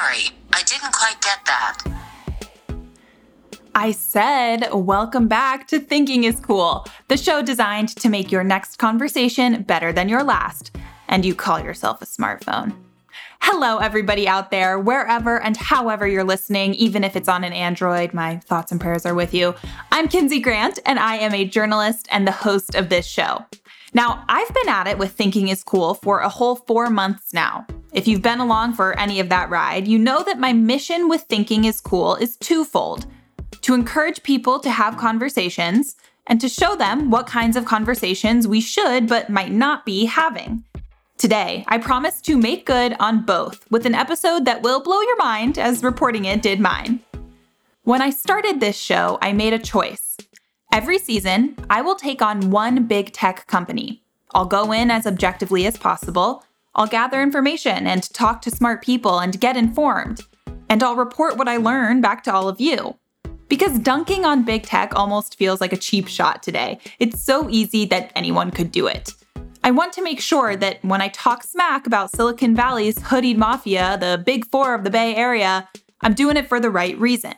Sorry, I didn't quite get that. I said, welcome back to Thinking is Cool, the show designed to make your next conversation better than your last. And you call yourself a smartphone. Hello, everybody out there, wherever and however you're listening, even if it's on an Android, my thoughts and prayers are with you. I'm Kinsey Grant, and I am a journalist and the host of this show. Now, I've been at it with Thinking is Cool for a whole four months now. If you've been along for any of that ride, you know that my mission with Thinking is Cool is twofold to encourage people to have conversations and to show them what kinds of conversations we should but might not be having. Today, I promise to make good on both with an episode that will blow your mind as reporting it did mine. When I started this show, I made a choice. Every season, I will take on one big tech company. I'll go in as objectively as possible. I'll gather information and talk to smart people and get informed. And I'll report what I learn back to all of you. Because dunking on big tech almost feels like a cheap shot today. It's so easy that anyone could do it. I want to make sure that when I talk smack about Silicon Valley's hoodied mafia, the big four of the Bay Area, I'm doing it for the right reason.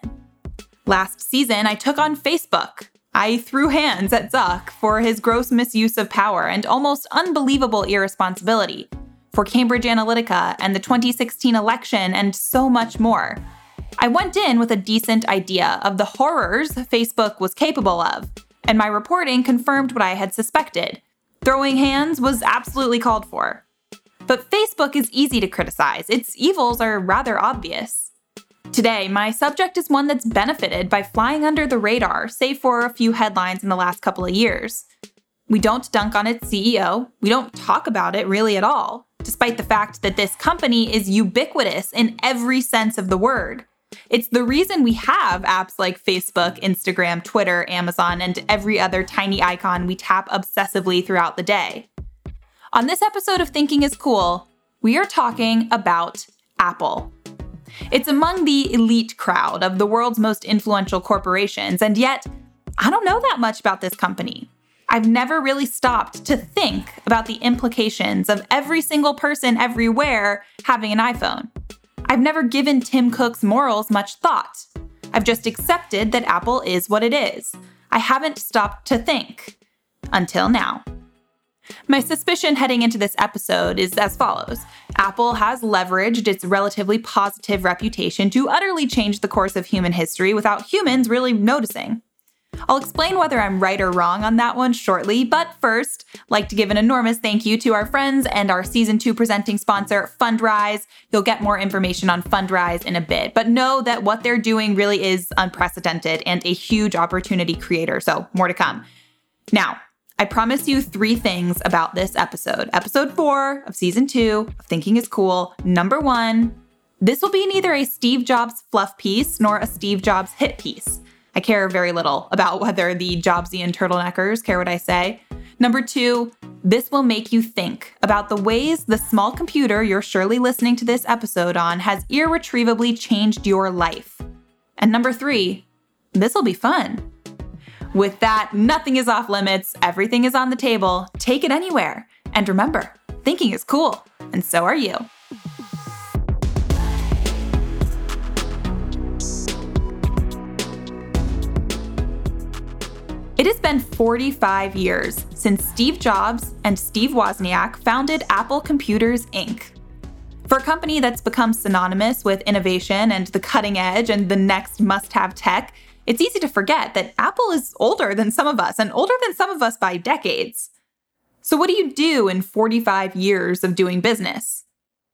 Last season, I took on Facebook. I threw hands at Zuck for his gross misuse of power and almost unbelievable irresponsibility, for Cambridge Analytica and the 2016 election, and so much more. I went in with a decent idea of the horrors Facebook was capable of, and my reporting confirmed what I had suspected Throwing hands was absolutely called for. But Facebook is easy to criticize, its evils are rather obvious. Today, my subject is one that's benefited by flying under the radar, save for a few headlines in the last couple of years. We don't dunk on its CEO, we don't talk about it really at all, despite the fact that this company is ubiquitous in every sense of the word. It's the reason we have apps like Facebook, Instagram, Twitter, Amazon, and every other tiny icon we tap obsessively throughout the day. On this episode of Thinking is Cool, we are talking about Apple. It's among the elite crowd of the world's most influential corporations, and yet, I don't know that much about this company. I've never really stopped to think about the implications of every single person everywhere having an iPhone. I've never given Tim Cook's morals much thought. I've just accepted that Apple is what it is. I haven't stopped to think. Until now. My suspicion heading into this episode is as follows Apple has leveraged its relatively positive reputation to utterly change the course of human history without humans really noticing. I'll explain whether I'm right or wrong on that one shortly, but first, like to give an enormous thank you to our friends and our season 2 presenting sponsor Fundrise. You'll get more information on Fundrise in a bit, but know that what they're doing really is unprecedented and a huge opportunity creator, so more to come. Now, I promise you three things about this episode. Episode 4 of season 2 of Thinking is Cool. Number 1, this will be neither a Steve Jobs fluff piece nor a Steve Jobs hit piece. I care very little about whether the Jobsian turtleneckers care what I say. Number two, this will make you think about the ways the small computer you're surely listening to this episode on has irretrievably changed your life. And number three, this will be fun. With that, nothing is off limits, everything is on the table, take it anywhere. And remember, thinking is cool, and so are you. It has been 45 years since Steve Jobs and Steve Wozniak founded Apple Computers Inc. For a company that's become synonymous with innovation and the cutting edge and the next must have tech, it's easy to forget that Apple is older than some of us and older than some of us by decades. So, what do you do in 45 years of doing business?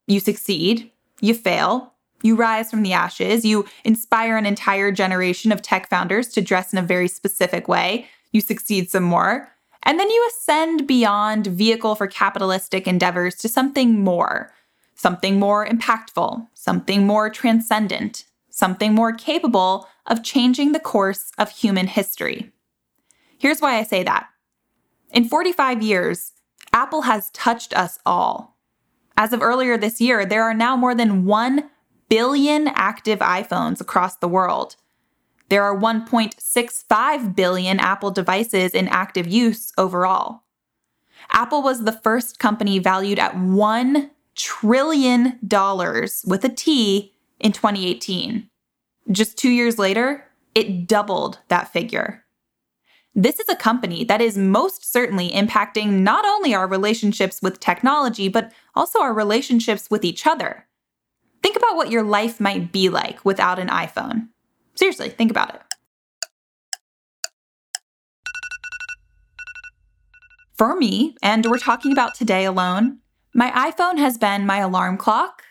You succeed, you fail, you rise from the ashes, you inspire an entire generation of tech founders to dress in a very specific way, you succeed some more, and then you ascend beyond vehicle for capitalistic endeavors to something more, something more impactful, something more transcendent, something more capable of changing the course of human history. Here's why I say that. In 45 years, Apple has touched us all. As of earlier this year, there are now more than 1 billion active iPhones across the world. There are 1.65 billion Apple devices in active use overall. Apple was the first company valued at $1 trillion with a T in 2018. Just two years later, it doubled that figure. This is a company that is most certainly impacting not only our relationships with technology, but also our relationships with each other. Think about what your life might be like without an iPhone. Seriously, think about it. For me, and we're talking about today alone, my iPhone has been my alarm clock,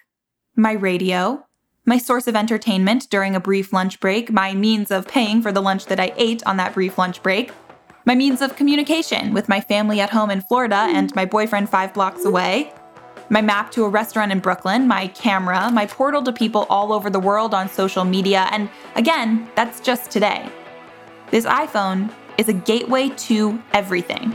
my radio, my source of entertainment during a brief lunch break, my means of paying for the lunch that I ate on that brief lunch break, my means of communication with my family at home in Florida and my boyfriend five blocks away, my map to a restaurant in Brooklyn, my camera, my portal to people all over the world on social media, and again, that's just today. This iPhone is a gateway to everything.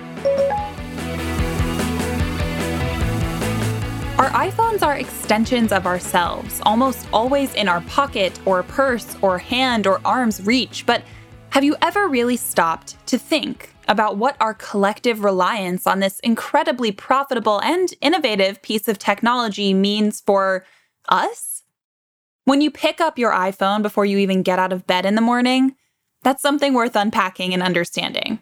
Our iPhones are extensions of ourselves, almost always in our pocket or purse or hand or arm's reach. But have you ever really stopped to think about what our collective reliance on this incredibly profitable and innovative piece of technology means for us? When you pick up your iPhone before you even get out of bed in the morning, that's something worth unpacking and understanding.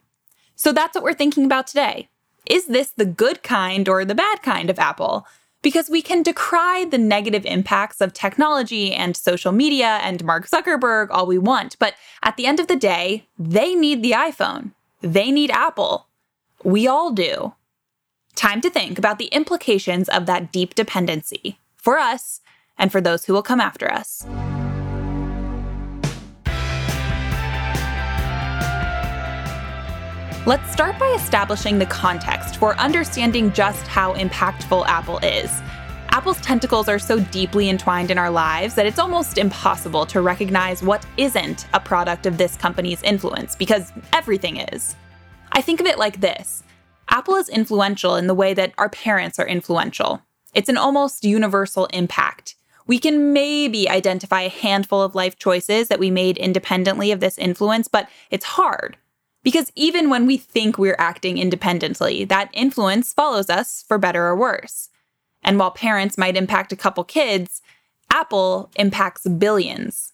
So that's what we're thinking about today. Is this the good kind or the bad kind of Apple? Because we can decry the negative impacts of technology and social media and Mark Zuckerberg all we want. But at the end of the day, they need the iPhone. They need Apple. We all do. Time to think about the implications of that deep dependency for us and for those who will come after us. Let's start by establishing the context for understanding just how impactful Apple is. Apple's tentacles are so deeply entwined in our lives that it's almost impossible to recognize what isn't a product of this company's influence, because everything is. I think of it like this Apple is influential in the way that our parents are influential. It's an almost universal impact. We can maybe identify a handful of life choices that we made independently of this influence, but it's hard. Because even when we think we're acting independently, that influence follows us for better or worse. And while parents might impact a couple kids, Apple impacts billions.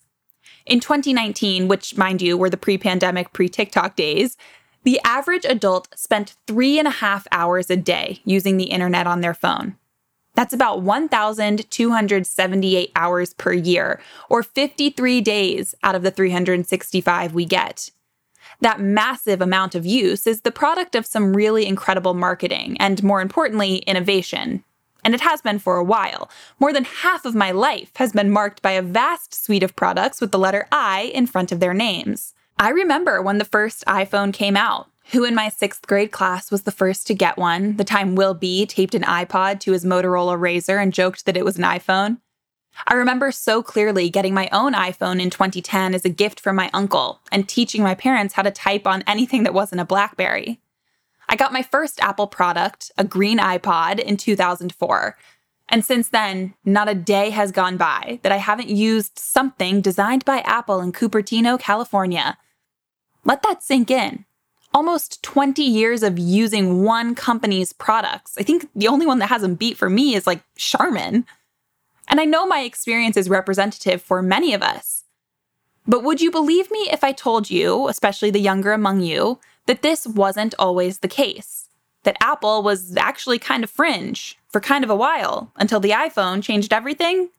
In 2019, which, mind you, were the pre pandemic, pre TikTok days, the average adult spent three and a half hours a day using the internet on their phone. That's about 1,278 hours per year, or 53 days out of the 365 we get that massive amount of use is the product of some really incredible marketing and, more importantly, innovation. And it has been for a while. More than half of my life has been marked by a vast suite of products with the letter I in front of their names. I remember when the first iPhone came out. Who in my sixth grade class was the first to get one? The time Will B taped an iPod to his Motorola Razr and joked that it was an iPhone? I remember so clearly getting my own iPhone in 2010 as a gift from my uncle and teaching my parents how to type on anything that wasn't a Blackberry. I got my first Apple product, a green iPod, in 2004. And since then, not a day has gone by that I haven't used something designed by Apple in Cupertino, California. Let that sink in. Almost 20 years of using one company's products. I think the only one that hasn't beat for me is like Charmin. And I know my experience is representative for many of us. But would you believe me if I told you, especially the younger among you, that this wasn't always the case? That Apple was actually kind of fringe for kind of a while until the iPhone changed everything?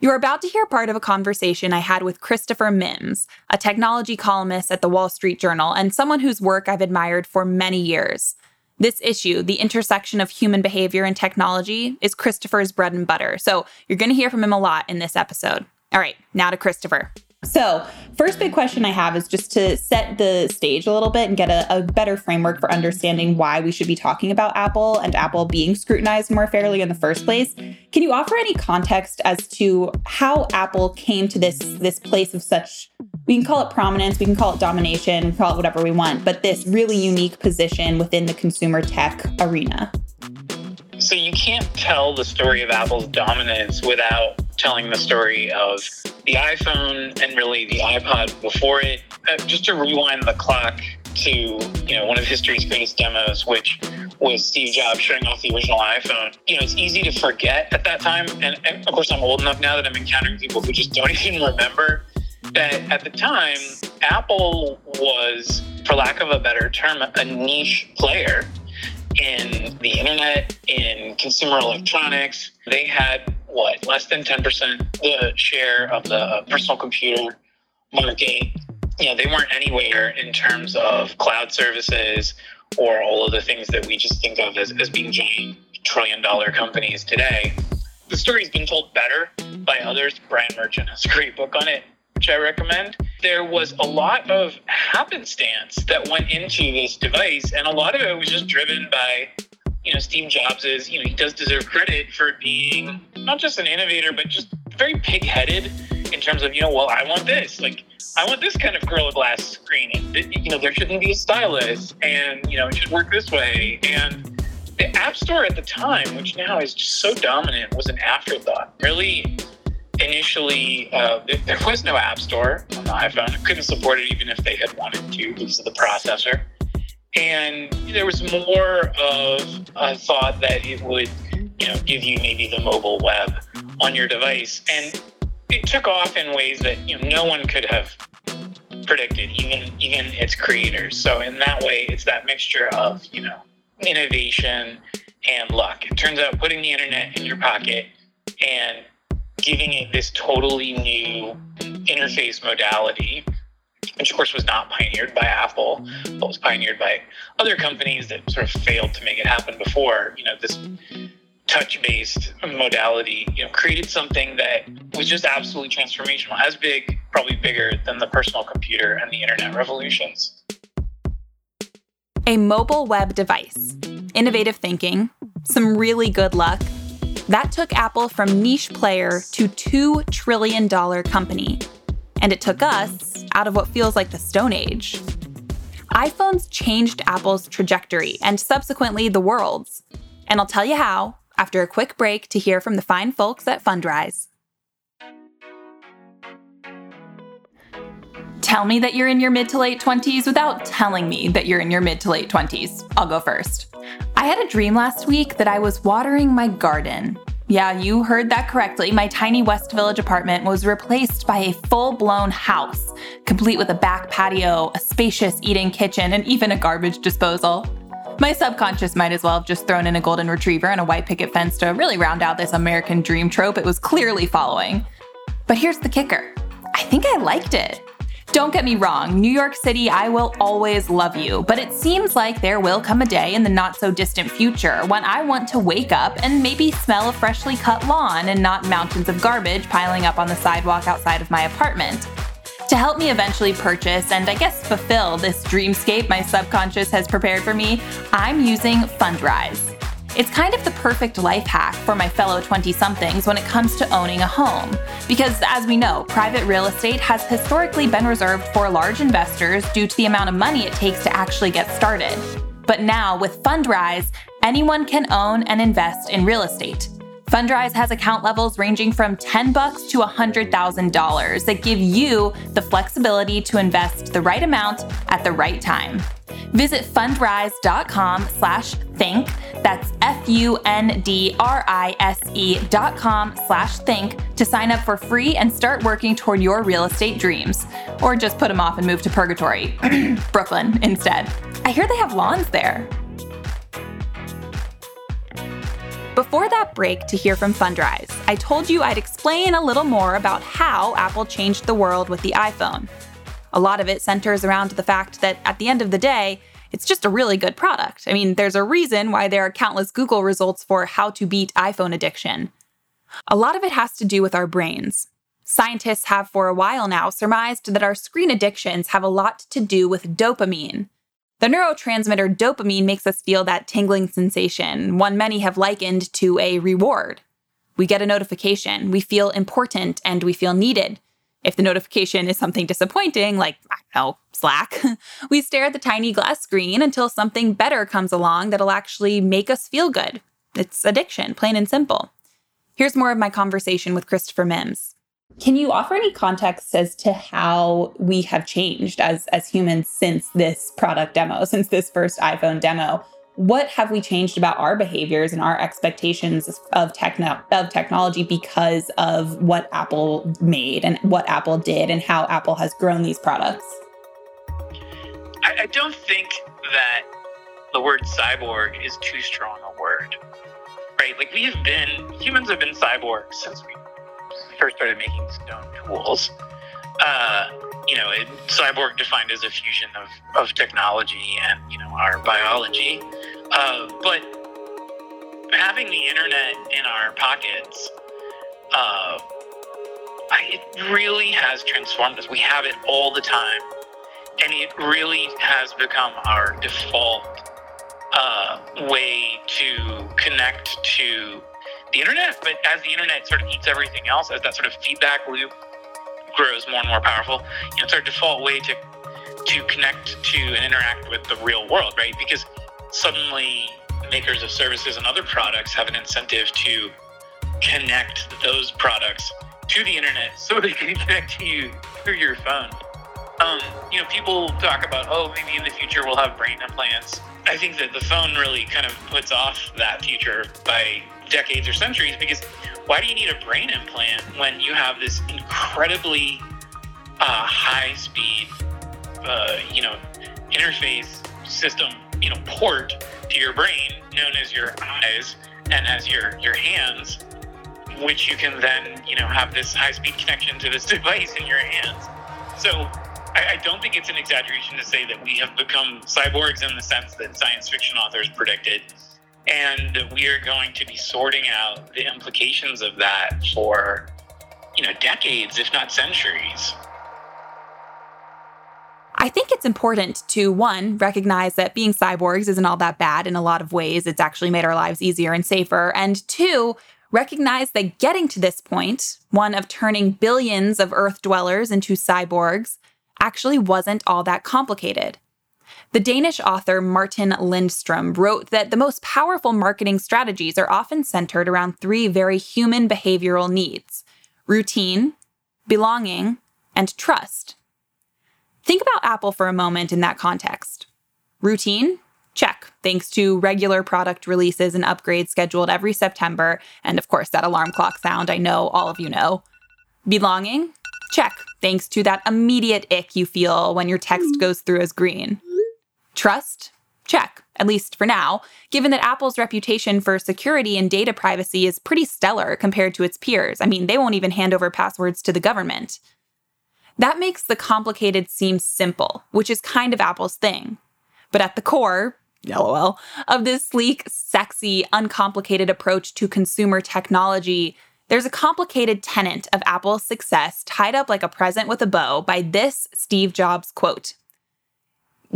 You're about to hear part of a conversation I had with Christopher Mims, a technology columnist at the Wall Street Journal and someone whose work I've admired for many years. This issue, the intersection of human behavior and technology, is Christopher's bread and butter. So you're going to hear from him a lot in this episode. All right, now to Christopher. So, first big question I have is just to set the stage a little bit and get a, a, better framework for understanding why we should be talking about Apple and Apple being scrutinized more fairly in the first place. Can you offer any context as to how Apple came to this this place of such we can call it prominence, we can call it domination, call it whatever we want, but this really unique position within the consumer tech arena? So you can't tell the story of Apple's dominance without telling the story of the iPhone and really the iPod before it. Uh, just to rewind the clock to you know one of history's greatest demos, which was Steve Jobs showing off the original iPhone. You know, it's easy to forget at that time. And, and of course, I'm old enough now that I'm encountering people who just don't even remember that at the time, Apple was, for lack of a better term, a niche player in the internet, in consumer electronics. They had what, less than 10% the share of the uh, personal computer market. You know, they weren't anywhere in terms of cloud services or all of the things that we just think of as, as being giant trillion dollar companies today. The story's been told better by others. Brian Merchant has a great book on it, which I recommend. There was a lot of happenstance that went into this device, and a lot of it was just driven by you know, Steve Jobs is, you know, he does deserve credit for being not just an innovator, but just very pig-headed in terms of, you know, well, I want this, like, I want this kind of Gorilla Glass screen. You know, there shouldn't be a stylus, and you know, it should work this way. And the App Store at the time, which now is just so dominant, was an afterthought. Really, initially, uh, there was no App Store on the iPhone. It couldn't support it even if they had wanted to because of the processor. And there was more of a thought that it would, you know, give you maybe the mobile web on your device. And it took off in ways that, you know, no one could have predicted, even even its creators. So in that way, it's that mixture of, you know, innovation and luck. It turns out putting the internet in your pocket and giving it this totally new interface modality which of course was not pioneered by Apple, but was pioneered by other companies that sort of failed to make it happen before. You know, this touch-based modality, you know, created something that was just absolutely transformational, as big, probably bigger than the personal computer and the internet revolutions. A mobile web device, innovative thinking, some really good luck. That took Apple from niche player to $2 trillion company. And it took us out of what feels like the Stone Age. iPhones changed Apple's trajectory and subsequently the world's. And I'll tell you how after a quick break to hear from the fine folks at Fundrise. Tell me that you're in your mid to late 20s without telling me that you're in your mid to late 20s. I'll go first. I had a dream last week that I was watering my garden. Yeah, you heard that correctly. My tiny West Village apartment was replaced by a full blown house, complete with a back patio, a spacious eating kitchen, and even a garbage disposal. My subconscious might as well have just thrown in a golden retriever and a white picket fence to really round out this American dream trope it was clearly following. But here's the kicker I think I liked it. Don't get me wrong, New York City, I will always love you, but it seems like there will come a day in the not so distant future when I want to wake up and maybe smell a freshly cut lawn and not mountains of garbage piling up on the sidewalk outside of my apartment. To help me eventually purchase and I guess fulfill this dreamscape my subconscious has prepared for me, I'm using Fundrise. It's kind of the perfect life hack for my fellow 20 somethings when it comes to owning a home. Because as we know, private real estate has historically been reserved for large investors due to the amount of money it takes to actually get started. But now, with Fundrise, anyone can own and invest in real estate. Fundrise has account levels ranging from 10 bucks to $100,000 that give you the flexibility to invest the right amount at the right time. Visit fundrise.com slash think. That's F-U-N-D-R-I-S-E dot com slash think to sign up for free and start working toward your real estate dreams. Or just put them off and move to Purgatory, Brooklyn, instead. I hear they have lawns there. Before that break to hear from Fundrise, I told you I'd explain a little more about how Apple changed the world with the iPhone. A lot of it centers around the fact that at the end of the day, it's just a really good product. I mean, there's a reason why there are countless Google results for how to beat iPhone addiction. A lot of it has to do with our brains. Scientists have for a while now surmised that our screen addictions have a lot to do with dopamine. The neurotransmitter dopamine makes us feel that tingling sensation, one many have likened to a reward. We get a notification, we feel important, and we feel needed. If the notification is something disappointing, like, I don't know, Slack, we stare at the tiny glass screen until something better comes along that'll actually make us feel good. It's addiction, plain and simple. Here's more of my conversation with Christopher Mims. Can you offer any context as to how we have changed as, as humans since this product demo, since this first iPhone demo? What have we changed about our behaviors and our expectations of techno- of technology because of what Apple made and what Apple did and how Apple has grown these products? I, I don't think that the word cyborg is too strong a word, right? Like we have been humans have been cyborgs since we first started making stone tools. Uh, you know, it, cyborg defined as a fusion of, of technology and, you know, our biology. Uh, but having the internet in our pockets, uh, I, it really has transformed us. We have it all the time. And it really has become our default uh, way to connect to the internet. But as the internet sort of eats everything else, as that sort of feedback loop grows more and more powerful, you know, it's our default way to to connect to and interact with the real world, right? Because suddenly makers of services and other products have an incentive to connect those products to the internet so they can connect to you through your phone. Um, you know, people talk about, oh, maybe in the future we'll have brain implants. I think that the phone really kind of puts off that future by decades or centuries because why do you need a brain implant when you have this incredibly uh, high speed, uh, you know, interface system, you know, port to your brain known as your eyes and as your your hands, which you can then, you know, have this high speed connection to this device in your hands. So I, I don't think it's an exaggeration to say that we have become cyborgs in the sense that science fiction authors predicted and we are going to be sorting out the implications of that for you know decades if not centuries I think it's important to one, recognize that being cyborgs isn't all that bad in a lot of ways. It's actually made our lives easier and safer. And two, recognize that getting to this point, one of turning billions of Earth dwellers into cyborgs, actually wasn't all that complicated. The Danish author Martin Lindstrom wrote that the most powerful marketing strategies are often centered around three very human behavioral needs routine, belonging, and trust. Think about Apple for a moment in that context. Routine? Check, thanks to regular product releases and upgrades scheduled every September, and of course, that alarm clock sound I know all of you know. Belonging? Check, thanks to that immediate ick you feel when your text hmm. goes through as green. Trust? Check, at least for now, given that Apple's reputation for security and data privacy is pretty stellar compared to its peers. I mean, they won't even hand over passwords to the government. That makes the complicated seem simple, which is kind of Apple's thing. But at the core, lol, of this sleek, sexy, uncomplicated approach to consumer technology, there's a complicated tenet of Apple's success tied up like a present with a bow by this Steve Jobs quote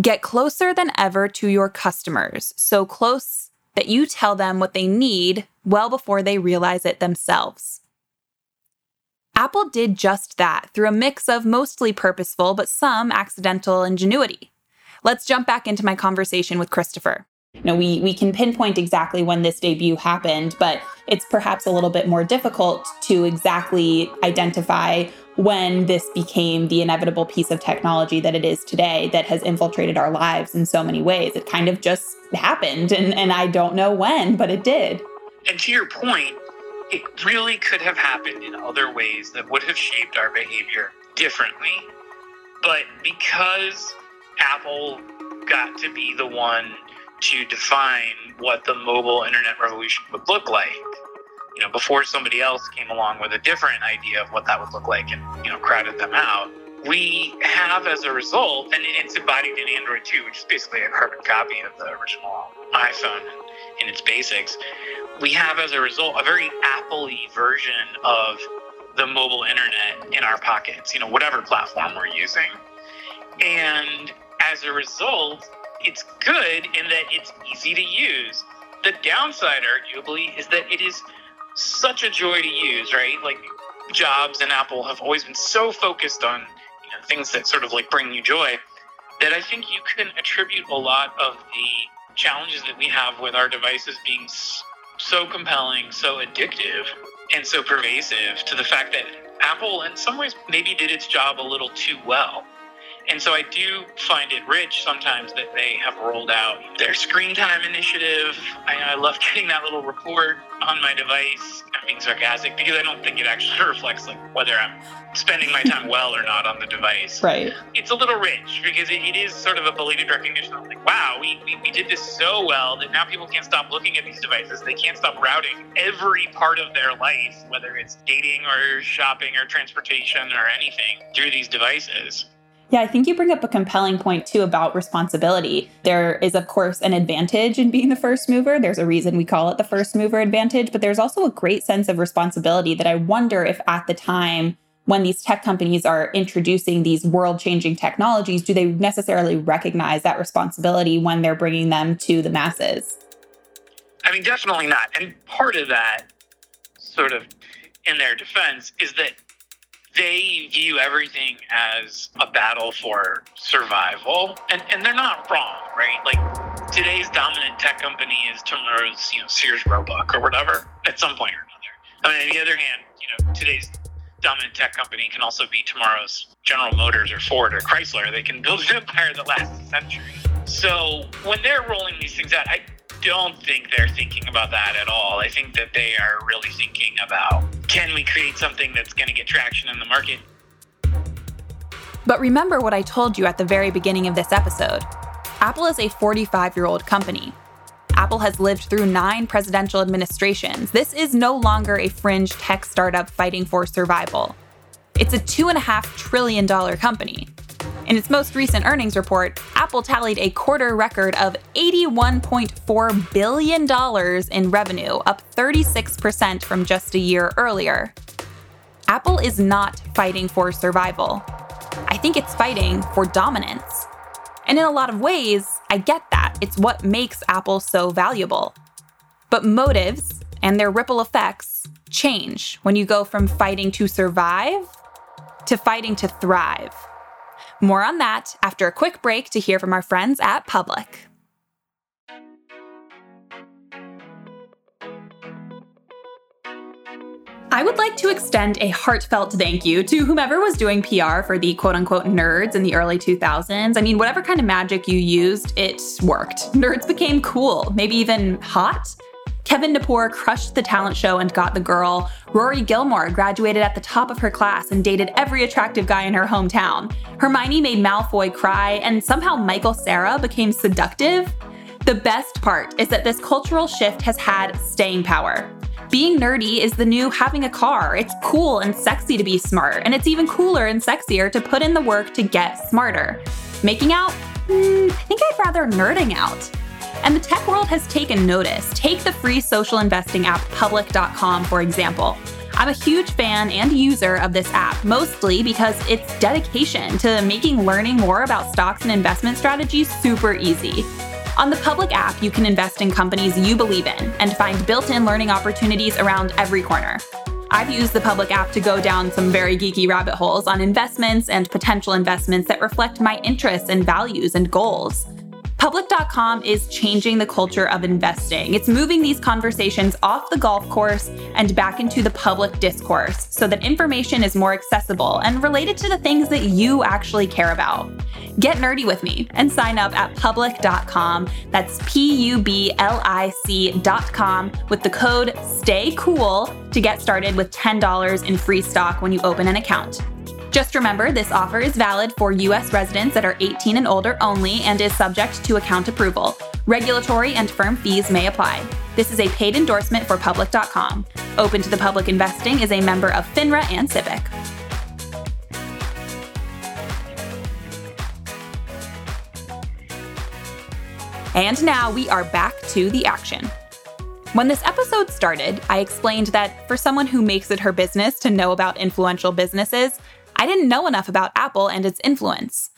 Get closer than ever to your customers, so close that you tell them what they need well before they realize it themselves. Apple did just that through a mix of mostly purposeful but some accidental ingenuity. Let's jump back into my conversation with Christopher. You know, we, we can pinpoint exactly when this debut happened, but it's perhaps a little bit more difficult to exactly identify when this became the inevitable piece of technology that it is today that has infiltrated our lives in so many ways. It kind of just happened, and, and I don't know when, but it did. And to your point, it really could have happened in other ways that would have shaped our behavior differently. But because Apple got to be the one to define what the mobile internet revolution would look like, you know, before somebody else came along with a different idea of what that would look like and, you know, crowded them out. We have, as a result, and it's embodied in Android 2, which is basically a carbon copy of the original iPhone in its basics. We have, as a result, a very Apple version of the mobile internet in our pockets, you know, whatever platform we're using. And as a result, it's good in that it's easy to use. The downside, arguably, is that it is such a joy to use, right? Like Jobs and Apple have always been so focused on you know, things that sort of like bring you joy that I think you can attribute a lot of the challenges that we have with our devices being so compelling, so addictive, and so pervasive to the fact that Apple, in some ways, maybe did its job a little too well. And so I do find it rich sometimes that they have rolled out their screen time initiative. I, I love getting that little report on my device. I'm being sarcastic because I don't think it actually reflects like whether I'm spending my time well or not on the device. Right. It's a little rich because it, it is sort of a belated recognition of like, wow, we, we, we did this so well that now people can't stop looking at these devices. They can't stop routing every part of their life, whether it's dating or shopping or transportation or anything, through these devices. Yeah, I think you bring up a compelling point too about responsibility. There is, of course, an advantage in being the first mover. There's a reason we call it the first mover advantage, but there's also a great sense of responsibility that I wonder if at the time when these tech companies are introducing these world changing technologies, do they necessarily recognize that responsibility when they're bringing them to the masses? I mean, definitely not. And part of that, sort of in their defense, is that they view everything as a battle for survival, and, and they're not wrong, right? Like today's dominant tech company is tomorrow's, you know, Sears Roebuck or whatever at some point or another. I mean, on the other hand, you know, today's dominant tech company can also be tomorrow's General Motors or Ford or Chrysler. They can build an empire that lasts a century. So when they're rolling these things out, I don't think they're thinking about that at all. I think that they are really thinking about can we create something that's going to get traction in the market? But remember what I told you at the very beginning of this episode Apple is a 45 year old company. Apple has lived through nine presidential administrations. This is no longer a fringe tech startup fighting for survival. It's a $2.5 trillion company. In its most recent earnings report, Apple tallied a quarter record of $81.4 billion in revenue, up 36% from just a year earlier. Apple is not fighting for survival. I think it's fighting for dominance. And in a lot of ways, I get that. It's what makes Apple so valuable. But motives and their ripple effects change when you go from fighting to survive to fighting to thrive. More on that after a quick break to hear from our friends at Public. I would like to extend a heartfelt thank you to whomever was doing PR for the quote unquote nerds in the early 2000s. I mean, whatever kind of magic you used, it worked. Nerds became cool, maybe even hot. Kevin Napor crushed the talent show and got the girl. Rory Gilmore graduated at the top of her class and dated every attractive guy in her hometown. Hermione made Malfoy cry, and somehow Michael Cera became seductive. The best part is that this cultural shift has had staying power. Being nerdy is the new having a car. It's cool and sexy to be smart, and it's even cooler and sexier to put in the work to get smarter. Making out? Mm, I think I'd rather nerding out. And the tech world has taken notice. Take the free social investing app public.com, for example. I'm a huge fan and user of this app, mostly because it's dedication to making learning more about stocks and investment strategies super easy. On the public app, you can invest in companies you believe in and find built in learning opportunities around every corner. I've used the public app to go down some very geeky rabbit holes on investments and potential investments that reflect my interests and values and goals. Public.com is changing the culture of investing. It's moving these conversations off the golf course and back into the public discourse so that information is more accessible and related to the things that you actually care about. Get nerdy with me and sign up at public.com. That's P U B L I C.com with the code STAYCOOL to get started with $10 in free stock when you open an account. Just remember, this offer is valid for U.S. residents that are 18 and older only and is subject to account approval. Regulatory and firm fees may apply. This is a paid endorsement for Public.com. Open to the Public Investing is a member of FINRA and SIPC. And now we are back to the action. When this episode started, I explained that for someone who makes it her business to know about influential businesses, I didn't know enough about Apple and its influence.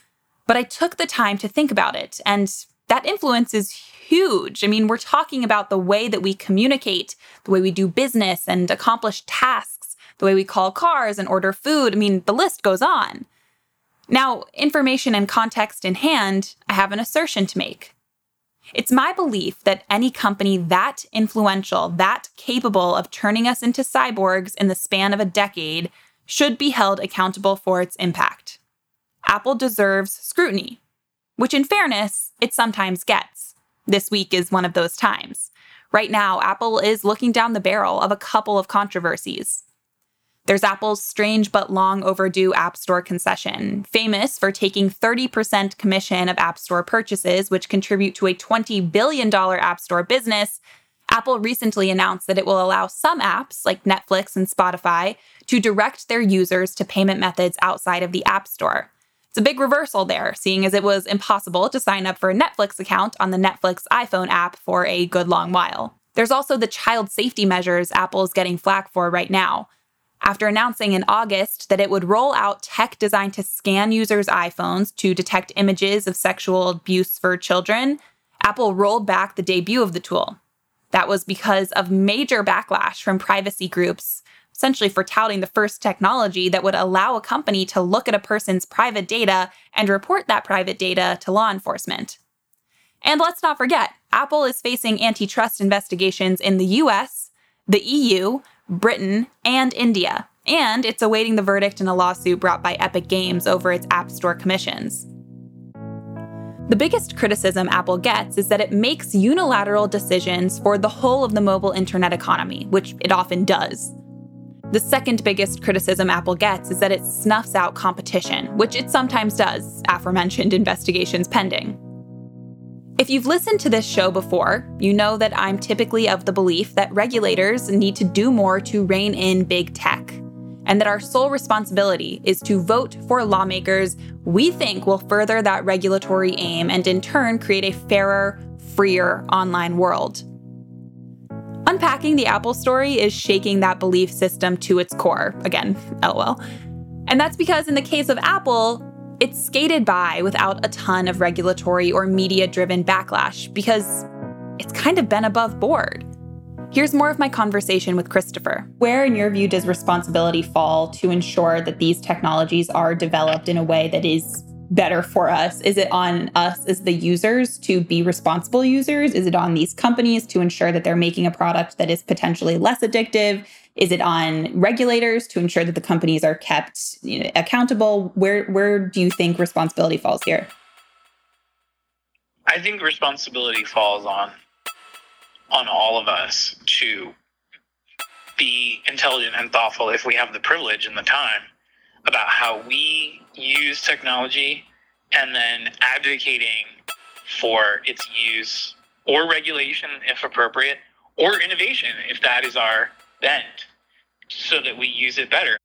But I took the time to think about it, and that influence is huge. I mean, we're talking about the way that we communicate, the way we do business and accomplish tasks, the way we call cars and order food. I mean, the list goes on. Now, information and context in hand, I have an assertion to make. It's my belief that any company that influential, that capable of turning us into cyborgs in the span of a decade, should be held accountable for its impact. Apple deserves scrutiny, which in fairness, it sometimes gets. This week is one of those times. Right now, Apple is looking down the barrel of a couple of controversies. There's Apple's strange but long overdue App Store concession, famous for taking 30% commission of App Store purchases, which contribute to a $20 billion App Store business. Apple recently announced that it will allow some apps, like Netflix and Spotify, to direct their users to payment methods outside of the App Store. It's a big reversal there, seeing as it was impossible to sign up for a Netflix account on the Netflix iPhone app for a good long while. There's also the child safety measures Apple is getting flack for right now. After announcing in August that it would roll out tech designed to scan users' iPhones to detect images of sexual abuse for children, Apple rolled back the debut of the tool. That was because of major backlash from privacy groups essentially for touting the first technology that would allow a company to look at a person's private data and report that private data to law enforcement. And let's not forget, Apple is facing antitrust investigations in the US, the EU, Britain, and India, and it's awaiting the verdict in a lawsuit brought by Epic Games over its App Store commissions. The biggest criticism Apple gets is that it makes unilateral decisions for the whole of the mobile internet economy, which it often does. The second biggest criticism Apple gets is that it snuffs out competition, which it sometimes does, aforementioned investigations pending. If you've listened to this show before, you know that I'm typically of the belief that regulators need to do more to rein in big tech, and that our sole responsibility is to vote for lawmakers we think will further that regulatory aim and in turn create a fairer, freer online world. Unpacking the Apple story is shaking that belief system to its core. Again, lol. And that's because in the case of Apple, it's skated by without a ton of regulatory or media driven backlash because it's kind of been above board. Here's more of my conversation with Christopher. Where, in your view, does responsibility fall to ensure that these technologies are developed in a way that is better for us? Is it on us as the users to be responsible users? Is it on these companies to ensure that they're making a product that is potentially less addictive? Is it on regulators to ensure that the companies are kept you know, accountable? Where where do you think responsibility falls here? I think responsibility falls on on all of us to be intelligent and thoughtful if we have the privilege and the time about how we use technology and then advocating for its use or regulation if appropriate or innovation if that is our bent so that we use it better.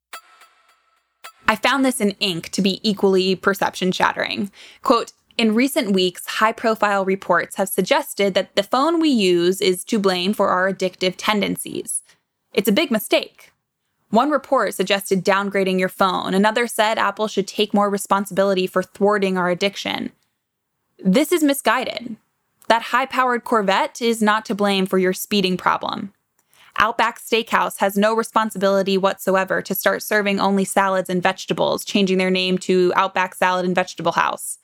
I found this in Inc. to be equally perception shattering. Quote, in recent weeks, high profile reports have suggested that the phone we use is to blame for our addictive tendencies. It's a big mistake. One report suggested downgrading your phone, another said Apple should take more responsibility for thwarting our addiction. This is misguided. That high powered Corvette is not to blame for your speeding problem. Outback Steakhouse has no responsibility whatsoever to start serving only salads and vegetables, changing their name to Outback Salad and Vegetable House.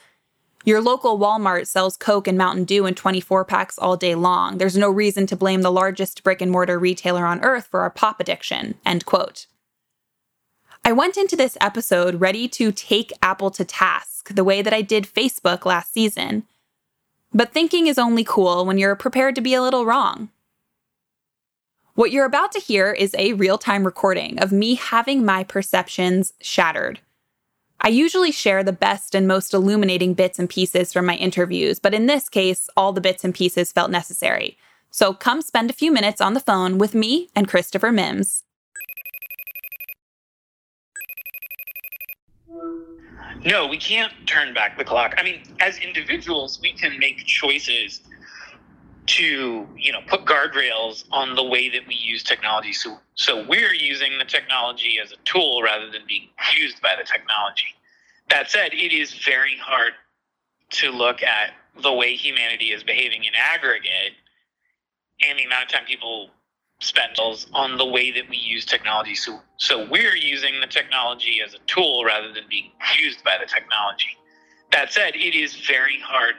Your local Walmart sells Coke and Mountain Dew in 24 packs all day long. There's no reason to blame the largest brick and mortar retailer on earth for our pop addiction. End quote. I went into this episode ready to take Apple to task the way that I did Facebook last season. But thinking is only cool when you're prepared to be a little wrong. What you're about to hear is a real time recording of me having my perceptions shattered. I usually share the best and most illuminating bits and pieces from my interviews, but in this case, all the bits and pieces felt necessary. So come spend a few minutes on the phone with me and Christopher Mims. No, we can't turn back the clock. I mean, as individuals, we can make choices to you know put guardrails on the way that we use technology. So so we're using the technology as a tool rather than being used by the technology. That said it is very hard to look at the way humanity is behaving in aggregate and the amount of time people spend on the way that we use technology. So so we're using the technology as a tool rather than being used by the technology. That said it is very hard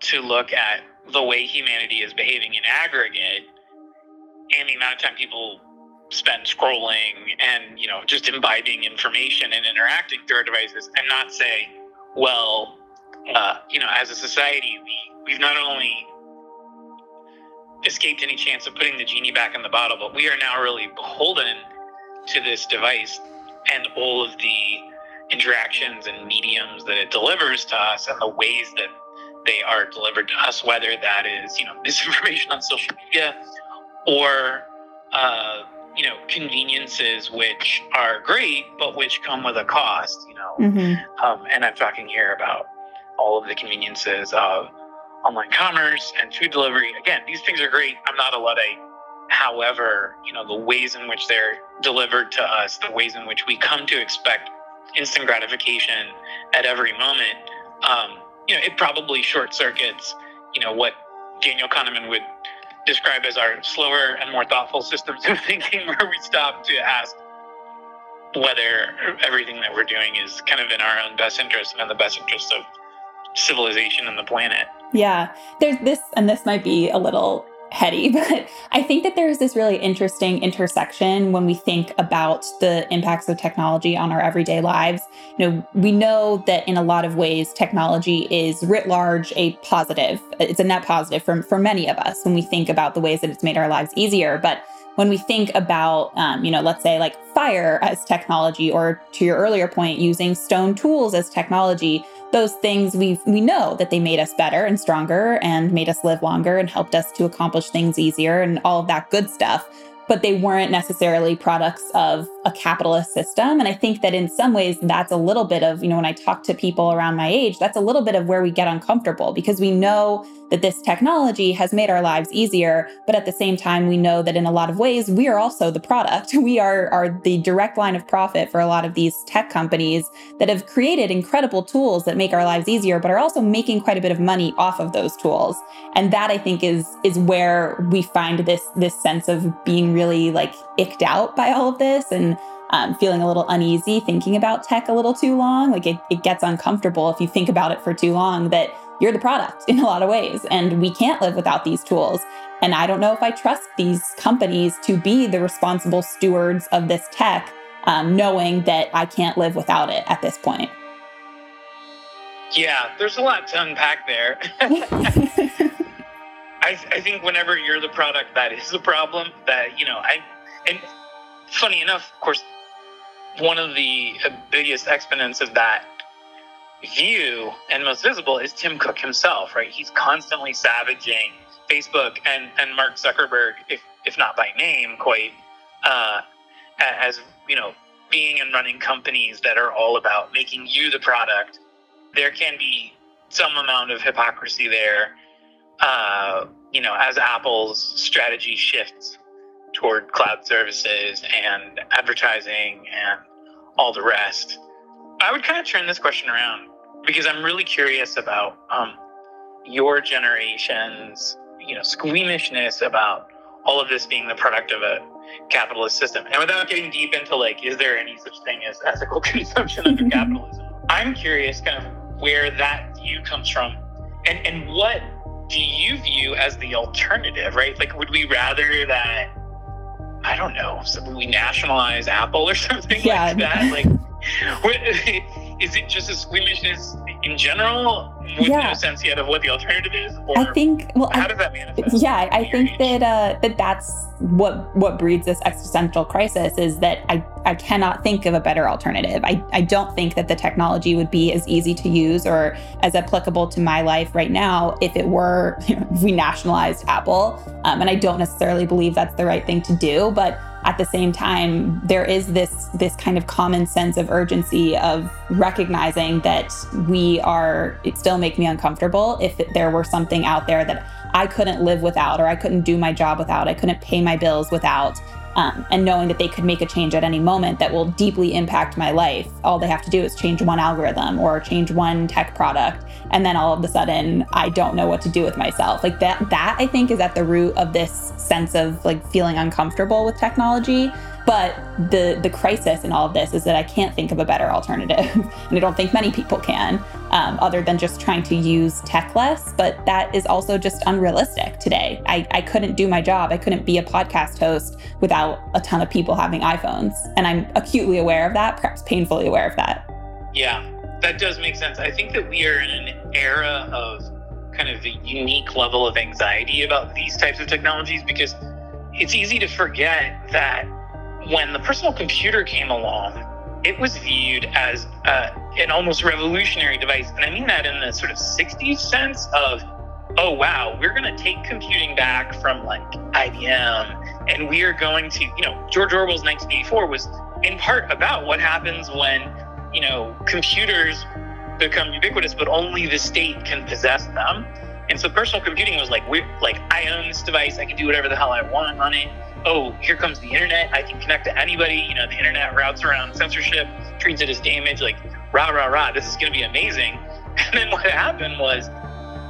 to look at the way humanity is behaving in aggregate and the amount of time people spend scrolling and you know just imbibing information and interacting through our devices and not say well uh, you know as a society we, we've not only escaped any chance of putting the genie back in the bottle but we are now really beholden to this device and all of the interactions and mediums that it delivers to us and the ways that they are delivered to us whether that is you know misinformation on social media or uh, you know conveniences which are great but which come with a cost you know. Mm-hmm. um, and i'm talking here about all of the conveniences of online commerce and food delivery. Again these things are great. I'm not a luddite. However you know the ways in which they're delivered to us the ways in which we come to expect instant gratification at every moment um, you know it probably short circuits you know what daniel kahneman would describe as our slower and more thoughtful systems of thinking, where we stop to ask whether everything that we're doing is kind of in our own best interest and in the best interest of civilization and the planet. Yeah, there's this, and this might be a little heady, but I think that there's this really interesting intersection when we think about the impacts of technology on our everyday lives. You know, we know that in a lot of ways, technology is writ large a positive. It's a net positive for, for many of us when we think about the ways that it's made our lives easier. But when we think about, um, you know, let's say like fire as technology, or to your earlier point, using stone tools as technology, those things we we know that they made us better and stronger and made us live longer and helped us to accomplish things easier and all of that good stuff but they weren't necessarily products of a capitalist system. And I think that in some ways, that's a little bit of, you know, when I talk to people around my age, that's a little bit of where we get uncomfortable because we know that this technology has made our lives easier. But at the same time, we know that in a lot of ways, we are also the product. We are, are the direct line of profit for a lot of these tech companies that have created incredible tools that make our lives easier, but are also making quite a bit of money off of those tools. And that I think is is where we find this this sense of being really like icked out by all of this and um, feeling a little uneasy thinking about tech a little too long. Like it, it gets uncomfortable if you think about it for too long that you're the product in a lot of ways. And we can't live without these tools. And I don't know if I trust these companies to be the responsible stewards of this tech, um, knowing that I can't live without it at this point. Yeah, there's a lot to unpack there. I, I think whenever you're the product, that is the problem. That you know, I and funny enough, of course, one of the biggest exponents of that view and most visible is Tim Cook himself, right? He's constantly savaging Facebook and, and Mark Zuckerberg, if if not by name, quite uh, as you know, being and running companies that are all about making you the product. There can be some amount of hypocrisy there uh, you know, as Apple's strategy shifts toward cloud services and advertising and all the rest, I would kind of turn this question around because I'm really curious about um, your generation's, you know, squeamishness about all of this being the product of a capitalist system. And without getting deep into like, is there any such thing as ethical consumption under capitalism? I'm curious kind of where that view comes from and, and what do you view as the alternative, right? Like, would we rather that, I don't know, so we nationalize Apple or something yeah. like that? Like, is it just a squeamishness in general with yeah. no sense yet of what the alternative is? I think. Well, how I, does that manifest? Yeah, I think age? that uh, that that's what what breeds this existential crisis is that I I cannot think of a better alternative. I I don't think that the technology would be as easy to use or as applicable to my life right now if it were you know, if we nationalized Apple. Um, and I don't necessarily believe that's the right thing to do, but at the same time there is this this kind of common sense of urgency of recognizing that we are it make me uncomfortable if there were something out there that I couldn't live without or I couldn't do my job without I couldn't pay my bills without um, and knowing that they could make a change at any moment that will deeply impact my life. All they have to do is change one algorithm or change one tech product, and then all of a sudden, I don't know what to do with myself. Like that, that I think is at the root of this sense of like feeling uncomfortable with technology. But the the crisis in all of this is that I can't think of a better alternative, and I don't think many people can, um, other than just trying to use tech less. But that is also just unrealistic today. I, I couldn't do my job. I couldn't be a podcast host without a ton of people having iPhones, and I'm acutely aware of that, perhaps painfully aware of that. Yeah, that does make sense. I think that we are in an era of kind of a unique level of anxiety about these types of technologies because it's easy to forget that when the personal computer came along, it was viewed as uh, an almost revolutionary device. And I mean that in the sort of 60s sense of, oh, wow, we're going to take computing back from like IBM and we are going to, you know, George Orwell's 1984 was in part about what happens when, you know, computers become ubiquitous, but only the state can possess them. And so personal computing was like, we're like, I own this device, I can do whatever the hell I want on it oh, here comes the internet. I can connect to anybody. You know, the internet routes around censorship, treats it as damage. Like, rah, rah, rah, this is going to be amazing. And then what happened was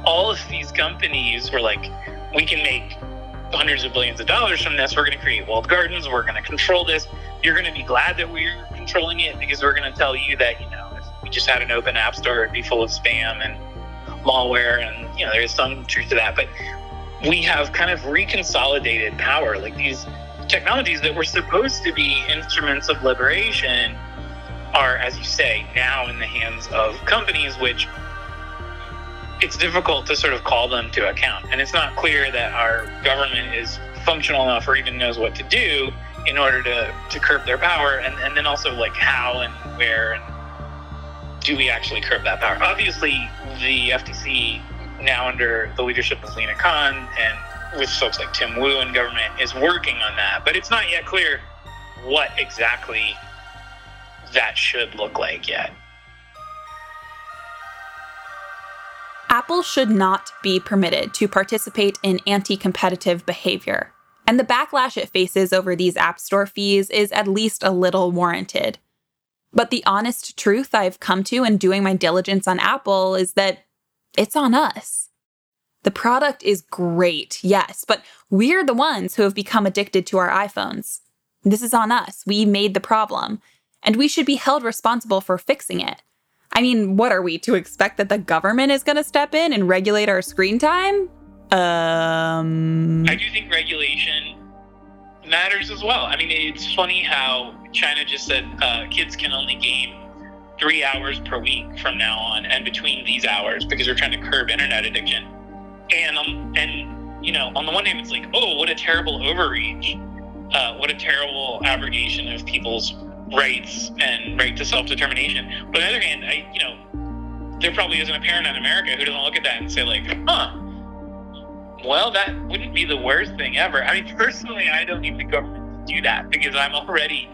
all of these companies were like, we can make hundreds of billions of dollars from this. We're going to create walled gardens. We're going to control this. You're going to be glad that we're controlling it because we're going to tell you that, you know, if we just had an open app store, it'd be full of spam and malware. And, you know, there's some truth to that. But we have kind of reconsolidated power. Like these technologies that were supposed to be instruments of liberation are, as you say, now in the hands of companies, which it's difficult to sort of call them to account. And it's not clear that our government is functional enough or even knows what to do in order to, to curb their power. And, and then also, like, how and where and do we actually curb that power? Obviously, the FTC now under the leadership of Lina Khan and with folks like Tim Wu in government is working on that. But it's not yet clear what exactly that should look like yet. Apple should not be permitted to participate in anti competitive behavior. And the backlash it faces over these App Store fees is at least a little warranted. But the honest truth I've come to in doing my diligence on Apple is that it's on us. The product is great, yes, but we're the ones who have become addicted to our iPhones. This is on us. We made the problem, and we should be held responsible for fixing it. I mean, what are we to expect that the government is going to step in and regulate our screen time? Um I do think regulation matters as well. I mean, it's funny how China just said uh, kids can only game three hours per week from now on and between these hours because we're trying to curb internet addiction. And um, and you know, on the one hand, it's like, oh, what a terrible overreach, uh, what a terrible abrogation of people's rights and right to self determination. But on the other hand, I you know, there probably isn't a parent in America who doesn't look at that and say like, huh. Well, that wouldn't be the worst thing ever. I mean, personally, I don't need the government to do that because I'm already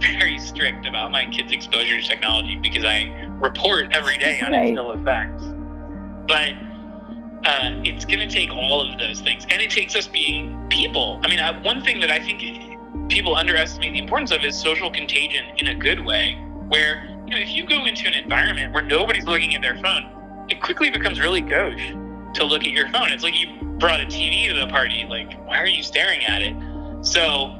very strict about my kids' exposure to technology because I report every day on right. its ill effects. But uh, it's going to take all of those things, and it takes us being people. I mean, uh, one thing that I think people underestimate the importance of is social contagion in a good way, where you know if you go into an environment where nobody's looking at their phone, it quickly becomes really gauche to look at your phone. It's like you brought a TV to the party. Like, why are you staring at it? So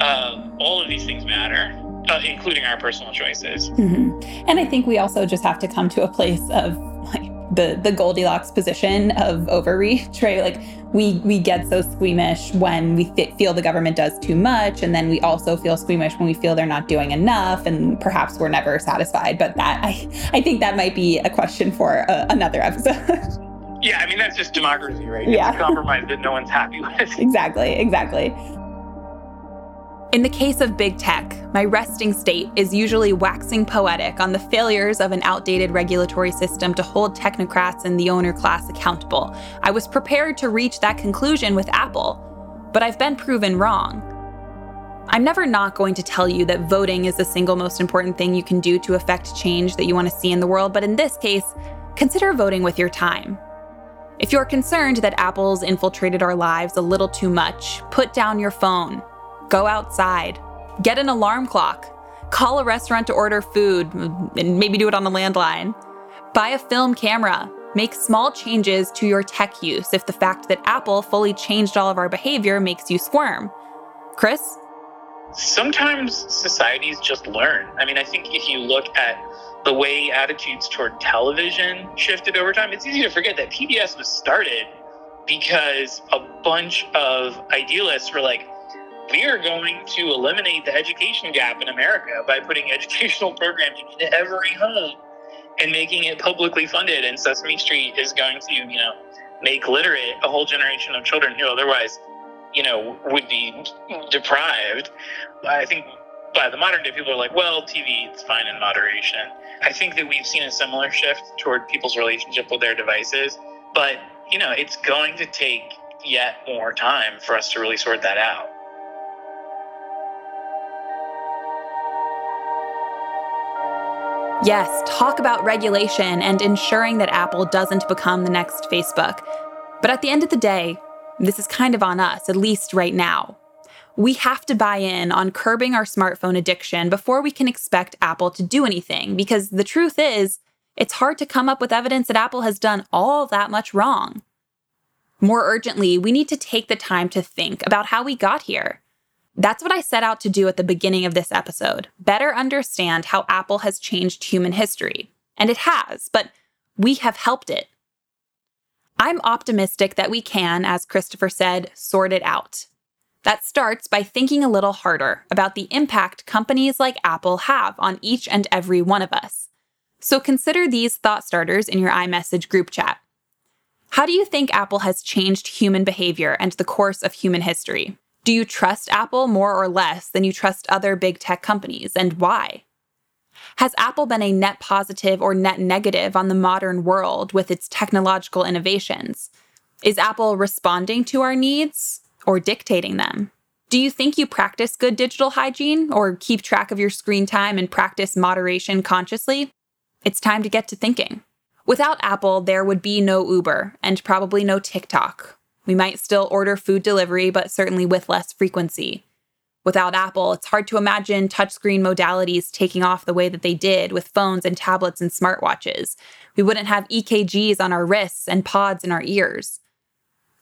uh, all of these things matter, uh, including our personal choices. Mm-hmm. And I think we also just have to come to a place of like the the Goldilocks position of overreach, right? Like we we get so squeamish when we th- feel the government does too much, and then we also feel squeamish when we feel they're not doing enough, and perhaps we're never satisfied. But that I I think that might be a question for uh, another episode. Yeah, I mean that's just democracy, right? Yeah. It's a compromise that no one's happy with. exactly, exactly. In the case of big tech, my resting state is usually waxing poetic on the failures of an outdated regulatory system to hold technocrats and the owner class accountable. I was prepared to reach that conclusion with Apple, but I've been proven wrong. I'm never not going to tell you that voting is the single most important thing you can do to affect change that you want to see in the world, but in this case, consider voting with your time. If you're concerned that Apple's infiltrated our lives a little too much, put down your phone Go outside. Get an alarm clock. Call a restaurant to order food and maybe do it on the landline. Buy a film camera. Make small changes to your tech use if the fact that Apple fully changed all of our behavior makes you squirm. Chris? sometimes societies just learn. I mean, I think if you look at the way attitudes toward television shifted over time, it's easy to forget that PBS was started because a bunch of idealists were like, we are going to eliminate the education gap in America by putting educational programming into every home and making it publicly funded. And Sesame Street is going to, you know, make literate a whole generation of children who otherwise, you know, would be deprived. I think by the modern day, people are like, well, TV, it's fine in moderation. I think that we've seen a similar shift toward people's relationship with their devices, but, you know, it's going to take yet more time for us to really sort that out. Yes, talk about regulation and ensuring that Apple doesn't become the next Facebook. But at the end of the day, this is kind of on us, at least right now. We have to buy in on curbing our smartphone addiction before we can expect Apple to do anything, because the truth is, it's hard to come up with evidence that Apple has done all that much wrong. More urgently, we need to take the time to think about how we got here. That's what I set out to do at the beginning of this episode better understand how Apple has changed human history. And it has, but we have helped it. I'm optimistic that we can, as Christopher said, sort it out. That starts by thinking a little harder about the impact companies like Apple have on each and every one of us. So consider these thought starters in your iMessage group chat. How do you think Apple has changed human behavior and the course of human history? Do you trust Apple more or less than you trust other big tech companies, and why? Has Apple been a net positive or net negative on the modern world with its technological innovations? Is Apple responding to our needs or dictating them? Do you think you practice good digital hygiene or keep track of your screen time and practice moderation consciously? It's time to get to thinking. Without Apple, there would be no Uber and probably no TikTok we might still order food delivery, but certainly with less frequency. Without Apple, it's hard to imagine touchscreen modalities taking off the way that they did with phones and tablets and smartwatches. We wouldn't have EKGs on our wrists and pods in our ears.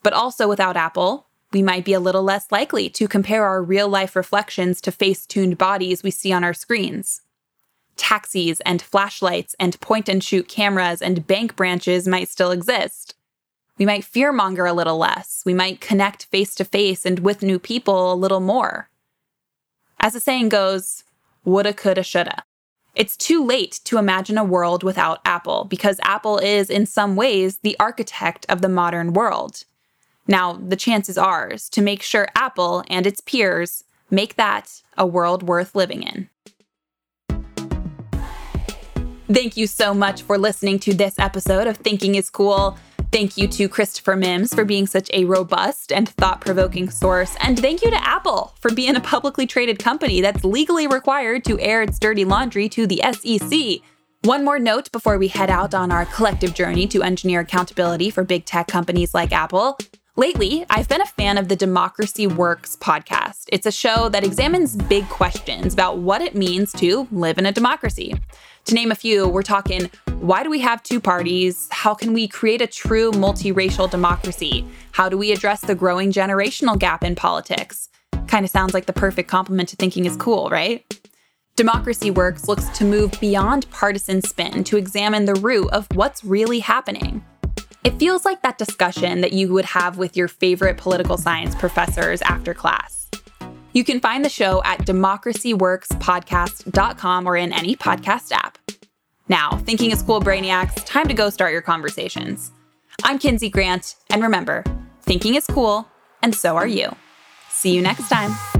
But also without Apple, we might be a little less likely to compare our real life reflections to face tuned bodies we see on our screens. Taxis and flashlights and point and shoot cameras and bank branches might still exist. We might fearmonger a little less. We might connect face to face and with new people a little more. As the saying goes, woulda, coulda, shoulda. It's too late to imagine a world without Apple because Apple is, in some ways, the architect of the modern world. Now, the chance is ours to make sure Apple and its peers make that a world worth living in. Thank you so much for listening to this episode of Thinking is Cool. Thank you to Christopher Mims for being such a robust and thought provoking source. And thank you to Apple for being a publicly traded company that's legally required to air its dirty laundry to the SEC. One more note before we head out on our collective journey to engineer accountability for big tech companies like Apple. Lately, I've been a fan of the Democracy Works podcast. It's a show that examines big questions about what it means to live in a democracy. To name a few, we're talking why do we have two parties? How can we create a true multiracial democracy? How do we address the growing generational gap in politics? Kind of sounds like the perfect complement to thinking is cool, right? Democracy Works looks to move beyond partisan spin to examine the root of what's really happening. It feels like that discussion that you would have with your favorite political science professors after class. You can find the show at democracyworkspodcast.com or in any podcast app. Now, thinking is cool, Brainiacs, time to go start your conversations. I'm Kinsey Grant, and remember, thinking is cool, and so are you. See you next time.